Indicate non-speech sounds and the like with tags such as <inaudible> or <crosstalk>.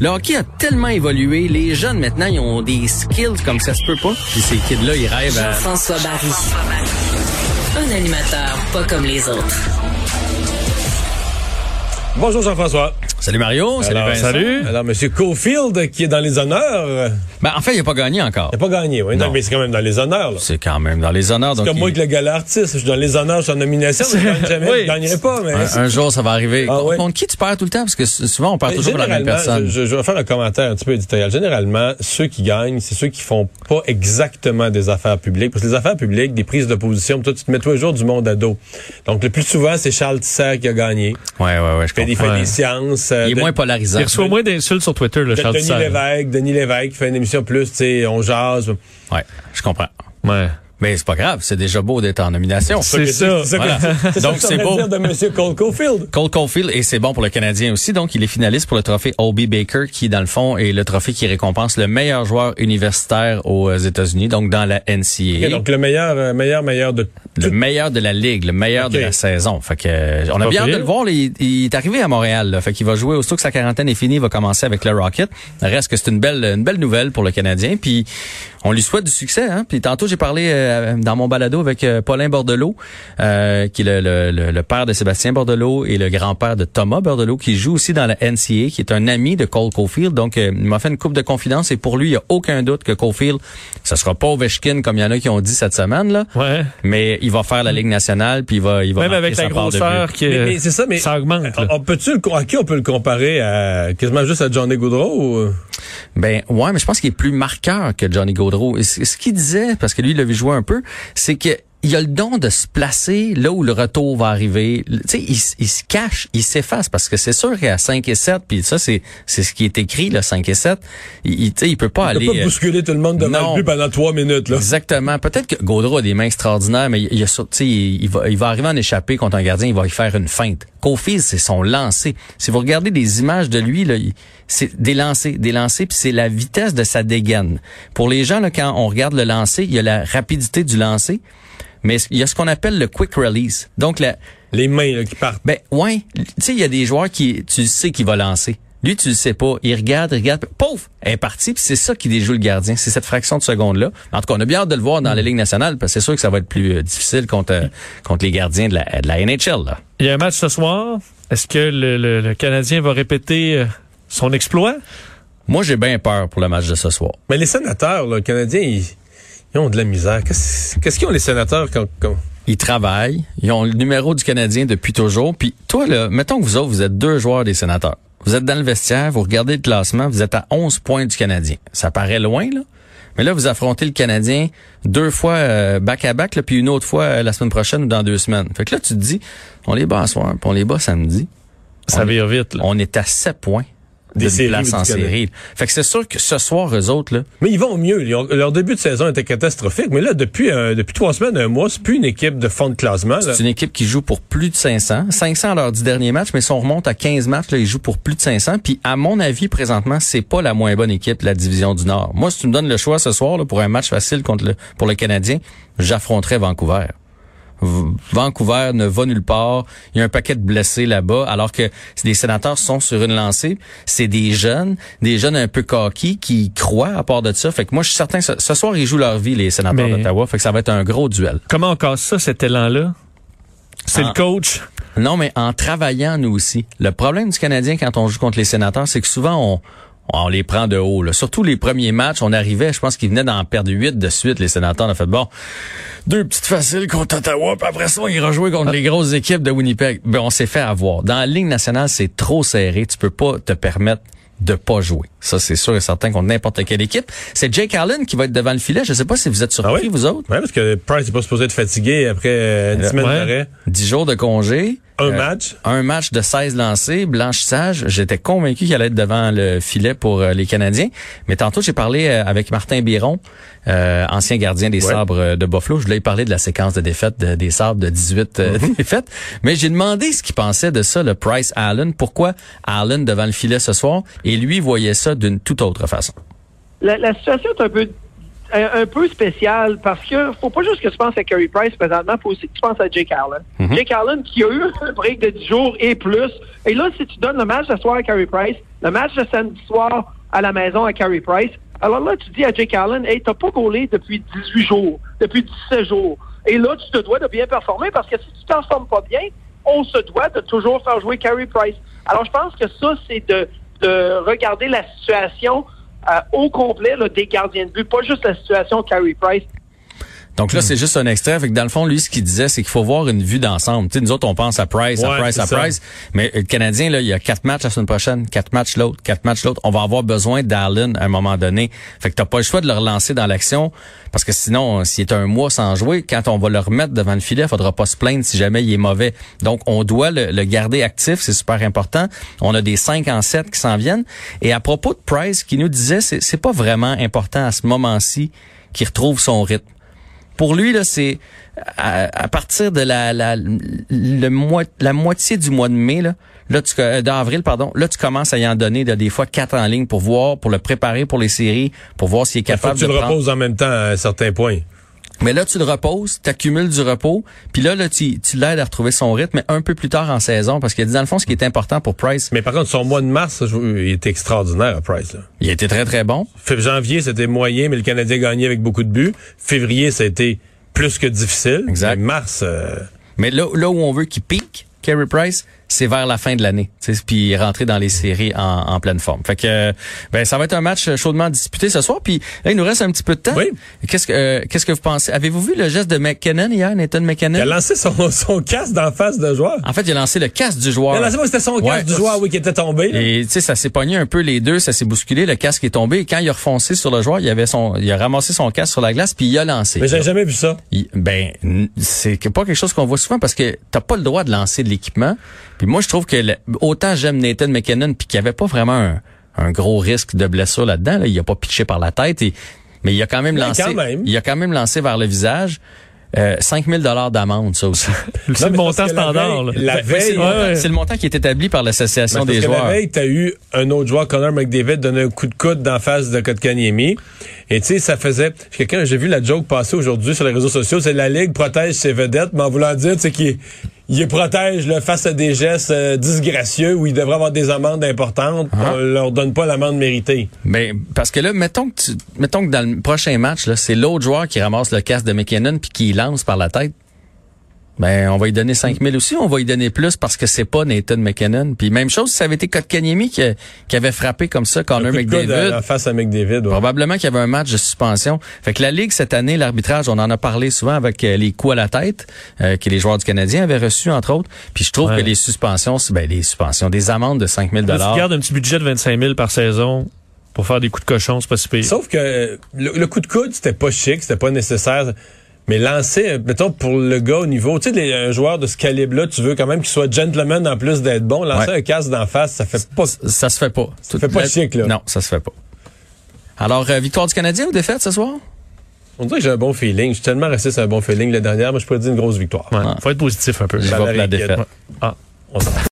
Le hockey a tellement évolué, les jeunes maintenant, ils ont des skills comme ça se peut pas. Puis ces kids-là, ils rêvent à... Jean-François Barry. Un animateur pas comme les autres. Bonjour Jean-François. Salut Mario, salut Alors, Vincent. Salut. Alors, Monsieur Cofield, qui est dans les honneurs. Ben, en fait, il a pas gagné encore. Il n'a pas gagné, oui. Non. Non, mais c'est quand même dans les honneurs, là. C'est quand même dans les honneurs. C'est Donc comme moi avec le gala artiste. Je suis dans les honneurs, je suis en nomination, mais je gagne <laughs> jamais. Oui. Je gagnerai pas, mais. un, un jour, ça va arriver. Ah, ouais. Contre qui tu perds tout le temps? Parce que s- souvent, on perd Mais toujours pour la même généralement, personne. Je, vais faire un commentaire un petit peu éditorial. Généralement, ceux qui gagnent, c'est ceux qui font pas exactement des affaires publiques. Parce que les affaires publiques, des prises de position, toi, tu te mets tous les jours du monde à dos. Donc, le plus souvent, c'est Charles Tisser qui a gagné. Ouais, ouais, ouais, je Fait des, comprends. fait des sciences. Il est de- moins polarisant. Il reçoit moins d'insultes sur Twitter, le de- Charles Denis. Lévesque, Denis Lévesque qui fait une émission plus, tu sais, on jase. Ouais, je comprends. Ouais. Mais c'est pas grave, c'est déjà beau d'être en nomination. C'est ça. Voilà. <laughs> ça Donc, c'est beau. de M. Cole Caulfield. Cole Caulfield, et c'est bon pour le Canadien aussi, donc il est finaliste pour le trophée O.B. Baker, qui dans le fond est le trophée qui récompense le meilleur joueur universitaire aux États-Unis, donc dans la NCAA. Donc le meilleur, euh, meilleur, meilleur de le meilleur de la ligue, le meilleur de la saison. Fait que euh, on a bien hâte de le voir. il, il est arrivé à Montréal. Là. Fait qu'il va jouer aussitôt que sa quarantaine est finie, il va commencer avec le Rocket. Reste que c'est une belle, une belle nouvelle pour le Canadien. Puis on lui souhaite du succès. Hein? Puis tantôt j'ai parlé euh, dans mon balado avec euh, Paulin Bordelot, euh, qui est le, le- le- le père de Sébastien Bordelot et le grand-père de Thomas Bordelot, qui joue aussi dans la NCA, qui est un ami de Cole Caulfield. Donc euh, il m'a fait une coupe de confidence et pour lui il y a aucun doute que Caulfield, ce sera pas Ovechkin comme il y en a qui ont dit cette semaine là. Ouais. Mais il va faire la Ligue nationale, puis il va, il va Même avec sa la grosseur qui Mais, mais c'est ça, mais ça augmente. on, peut-tu le, à qui on peut le comparer? À quasiment juste à Johnny Goudreau ou? Ben ouais, mais je pense qu'il est plus marqueur que Johnny Gaudreau. Ce qu'il disait, parce que lui, il l'a vu jouer un peu, c'est que il a le don de se placer là où le retour va arriver. Tu sais, il, il se cache, il s'efface parce que c'est sûr qu'à 5 et 7, puis ça c'est c'est ce qui est écrit là 5 et 7, il, il, tu sais, il peut pas il aller peut pas euh, bousculer tout le monde devant le but pendant trois minutes là. Exactement. Peut-être que Gaudreau a des mains extraordinaires, mais il, il, a sur- tu sais, il, il va, il va arriver à en échapper contre un gardien, il va y faire une feinte. Caulfield, c'est son lancer. Si vous regardez des images de lui, là, il- c'est des lancers, des lancers, puis c'est la vitesse de sa dégaine. Pour les gens, là, quand on regarde le lancer, il y a la rapidité du lancer, mais il y a ce qu'on appelle le quick release. Donc, la, Les mains là, qui partent. ben ouais, tu sais, il y a des joueurs qui, tu sais qu'il va lancer. Lui, tu le sais pas. Il regarde, il regarde, pouf, elle est partie. Puis c'est ça qui déjoue le gardien. C'est cette fraction de seconde là. En tout cas, on a bien hâte de le voir dans la Ligue nationale parce que c'est sûr que ça va être plus euh, difficile contre euh, contre les gardiens de la, de la NHL. Là. Il y a un match ce soir. Est-ce que le, le- le Canadien va répéter euh, son exploit? Moi, j'ai bien peur pour le match de ce soir. Mais les sénateurs, là, canadiens, ils, ils ont de la misère. Qu'est-ce qu'est-ce qu'ils ont les sénateurs quand, quand- Ils travaillent, ils ont le numéro du Canadien depuis toujours. Puis toi, là, mettons que vous autres, vous êtes deux joueurs des sénateurs. Vous êtes dans le vestiaire, vous regardez le classement, vous êtes à 11 points du Canadien. Ça paraît loin, là. Mais là, vous affrontez le Canadien deux fois euh, back-à-back, là, puis une autre fois euh, la semaine prochaine ou dans deux semaines. Fait que là, tu te dis, on les bat à soir, puis on les bat samedi. Ça On vire vite. Là. On est à 7 points Des d'une séries place en série. Fait que c'est sûr que ce soir, eux autres, là, Mais ils vont mieux. Ils ont- leur début de saison était catastrophique. Mais là, depuis, euh, depuis trois semaines, un mois, c'est plus une équipe de fond de classement. C'est une équipe qui joue pour plus de 500. 500 à leurs dix derniers matchs, mais si on remonte à 15 matchs, là, ils jouent pour plus de 500. Puis, à mon avis, présentement, c'est pas la moins bonne équipe de la division du Nord. Moi, si tu me donnes le choix ce soir là, pour un match facile contre le, pour le Canadien, j'affronterais Vancouver. Vancouver ne va nulle part. Il y a un paquet de blessés là-bas, alors que les sénateurs sont sur une lancée. C'est des jeunes, des jeunes un peu coquis qui croient à part de ça. Fait que moi, je suis certain que ce, ce soir, ils jouent leur vie, les sénateurs d'Ottawa. Fait que ça va être un gros duel. Comment on casse ça, cet élan-là? C'est Ah. le coach? Non, mais en travaillant, nous aussi. Le problème du Canadien quand on joue contre les sénateurs, c'est que souvent, on, on les prend de haut. Là. Surtout les premiers matchs, on arrivait, je pense qu'ils venaient d'en perdre huit de suite, les sénateurs. On a fait, bon, deux petites faciles contre Ottawa, puis après ça, on ira jouer contre les grosses équipes de Winnipeg. Ben, on s'est fait avoir. Dans la Ligue nationale, c'est trop serré. Tu peux pas te permettre de pas jouer. Ça, c'est sûr et certain contre n'importe quelle équipe. C'est Jake Allen qui va être devant le filet. Je sais pas si vous êtes surpris, Ah oui? vous autres. Ouais, parce que Price n'est pas supposé être fatigué après euh, une Euh, semaine ouais. d'arrêt. Dix jours de congé. Un Euh, match? un match de 16 lancés, blanchissage. J'étais convaincu qu'il allait être devant le filet pour euh, les Canadiens. Mais tantôt, j'ai parlé euh, avec Martin Biron, euh, ancien gardien des Ouais. Sabres de Buffalo. Je lui ai parlé de la séquence de défaites de- des Sabres de 18 euh, <laughs> défaites. Mais j'ai demandé ce qu'il pensait de ça, le Price Allen. Pourquoi Allen devant le filet ce soir? Et lui voyait ça d'une toute autre façon. la, la situation est un peu un, un peu spéal parce que faut pas juste que tu penses à Carey Price présentement, faut aussi que tu penses à Jake Allen. Mhm. Jake Allen qui a eu un break de 10 jours et plus. Et là, si tu donnes le match de soir à Carey Price, le match de samedi soir à la maison à Carey Price, alors là, tu dis à Jake Allen, hey, t'as pas gaulé depuis 18 jours, depuis 17 jours. Et là, tu te dois de bien performer parce que si tu ne performes pas bien, on se doit de toujours faire jouer Carey Price. Alors, je pense que ça, c'est de, de regarder la situation euh, au complet là, des gardiens de but, pas juste la situation Carey Price. Donc là, c'est juste un extrait. Fait que dans le fond, lui, ce qu'il disait, c'est qu'il faut voir une vue d'ensemble. Nous autres, on pense à Price, à Price, à ça. Price. Mais le Canadien, là, il y a quatre matchs la semaine prochaine, quatre matchs l'autre, quatre matchs l'autre. On va avoir besoin d'Allen à un moment donné. Fait que t'as pas le choix de le relancer dans l'action. Parce que sinon, s'il est un mois sans jouer, quand on va le remettre devant le filet, il faudra pas se plaindre si jamais il est mauvais. Donc, on doit le, le garder actif. C'est super important. On a des 5 en 7 qui s'en viennent. Et à propos de Price, qui nous disait, c'est pas vraiment important à ce moment-ci qu'il retrouve son rythme pour lui là c'est à, à partir de la la, le mois, la moitié du mois de mai là là tu euh, d'avril pardon là tu commences à y en donner des fois quatre en ligne pour voir pour le préparer pour les séries pour voir s'il est faut capable que tu de le prendre. reposes en même temps à un certain point. Mais là tu le reposes tu accumules du repos puis là là tu, tu l'aides à retrouver son rythme mais un peu plus tard en saison parce dit dans le fond ce qui est important pour Price Mais par contre, son mois de mars, il était extraordinaire à Price. Là. il été très très bon Janvier, c'était moyen, mais le Canadien gagnait avec beaucoup de buts. Février, ça a été plus que difficile. Exact. Mais mars, euh, Mais là, là où on veut qu'il pique, Carey Price, c'est vers la fin de l'année. Puis rentrer dans les séries en, en pleine forme. Fait que euh, ben ça va être un match chaudement disputé ce soir. Puis là, il nous reste un petit peu de temps. Oui. Qu'est-ce que euh, qu'est-ce que vous pensez? Avez-vous vu le geste de McKinnon hier, Nathan McKinnon? il a lancé son, son casque d'en face de joueur. En fait, il a lancé le casque du Il joueur. a lancé, c'était son casque Ouais. du joueur, oui, qui était tombé. là. Et tu sais, ça s'est pogné un peu les deux, ça s'est bousculé, le casque est tombé. Et quand il a refoncé sur le joueur, il avait son, il a ramassé son casque sur la glace puis il a lancé. Mais j'ai jamais vu ça. Il- ben c'est pas quelque chose qu'on voit souvent parce que t'as pas le droit de lancer de l'équipement. Puis moi je trouve que le- autant j'aime Nathan McKinnon puis qu'il y avait pas vraiment un, un gros risque de blessure là-dedans. Là. Il a pas pitché par la tête et mais il a quand même Mais lancé. quand même. Il a quand même lancé vers le visage. Euh, 5000 dollars d'amende ça aussi. <laughs> C'est le montant parce que la standard. veille-. La c'est veille, le montant- ouais. c'est le montant qui est établi par l'association parce des que joueurs. la veille, t'as eu un autre joueur, Connor McDavid, donner un coup de coude d'en face de Kotkaniemi. Et tu sais, ça faisait... Quelqu'un, j'ai vu la joke passer aujourd'hui sur les réseaux sociaux, c'est la Ligue protège ses vedettes, mais en voulant dire, tu sais, qu'il il les protège là, face à des gestes euh, disgracieux où ils devraient avoir des amendes importantes, Ah. on leur donne pas l'amende méritée. Ben, parce que là, mettons que, tu, mettons que dans le prochain match, là, c'est l'autre joueur qui ramasse le casque de McKinnon puis qui lance par la tête. Ben, on va lui donner 5000 aussi, on va lui donner plus parce que c'est pas Nathan McKinnon. Puis même chose, si ça avait été Kotkaniemi qui, qui avait frappé comme ça Connor de McDavid. en face à McDavid. ouais. Probablement qu'il y avait un match de suspension. Fait que la Ligue, cette année, l'arbitrage, on en a parlé souvent avec euh, les coups à la tête euh, que les joueurs du Canadien avaient reçus, entre autres. Puis je trouve Ouais. que les suspensions, c'est- ben, les suspensions, des amendes de 5000 Là, tu gardes un petit budget de 25 000 par saison pour faire des coups de cochon, c'est pas si pire. Sauf que le, le coup de coude, c'était pas chic, c'était pas nécessaire. Mais lancer, euh, mettons, pour le gars au niveau, tu sais, les- un joueur de ce calibre-là, tu veux quand même qu'il soit gentleman en plus d'être bon. Lancer Ouais. un casque d'en face, ça fait pas... Ça se fait pas. Ça fait pas La- chic, là. Non, ça se fait pas. Alors, euh, victoire du Canadien ou défaite ce soir? On dirait que j'ai un bon feeling. Je suis tellement resté sur un bon feeling la dernière, mais je pourrais dire une grosse victoire. Ouais. Ah. Faut être positif un peu. Je vais la défaite. Ah. On s'en-